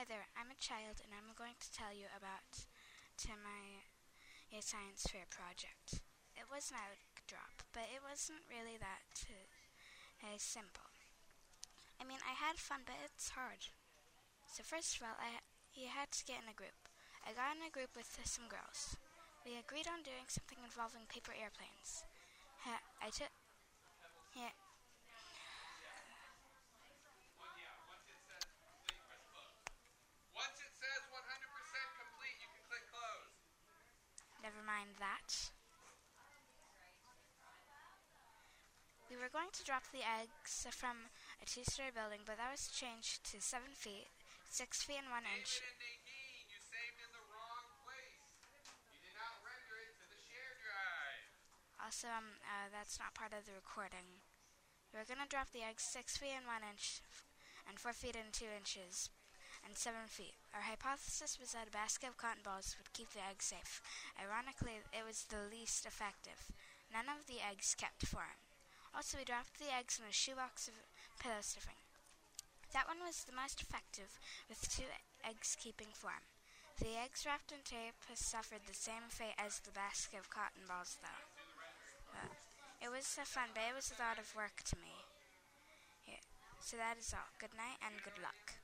Hi there, I'm a child and I'm going to tell you about to my a science fair project. It was an egg drop, but it wasn't really that uh, simple. I mean, I had fun, but it's hard. So first of all, I you had to get in a group. I got in a group with some girls. We agreed on doing something involving paper airplanes. I took yeah. Were going to drop the eggs from a two-story building, but that was changed to seven feet, six feet and one David inch. and Nadine, you saved in the wrong place. You did not render it to the share drive. Also, um, uh, that's not part of the recording. We were gonna drop the eggs six feet and one inch, and four feet and two inches, and seven feet. Our hypothesis was that a basket of cotton balls would keep the eggs safe. Ironically, it was the least effective. None of the eggs kept form. Also, we dropped the eggs in a shoebox of pillow stuffing. That one was the most effective, with two eggs keeping form. The eggs wrapped in tape has suffered the same fate as the basket of cotton balls, though. Uh, it was uh, fun, but it was a lot of work to me. Yeah. So that is all. Good night and good luck.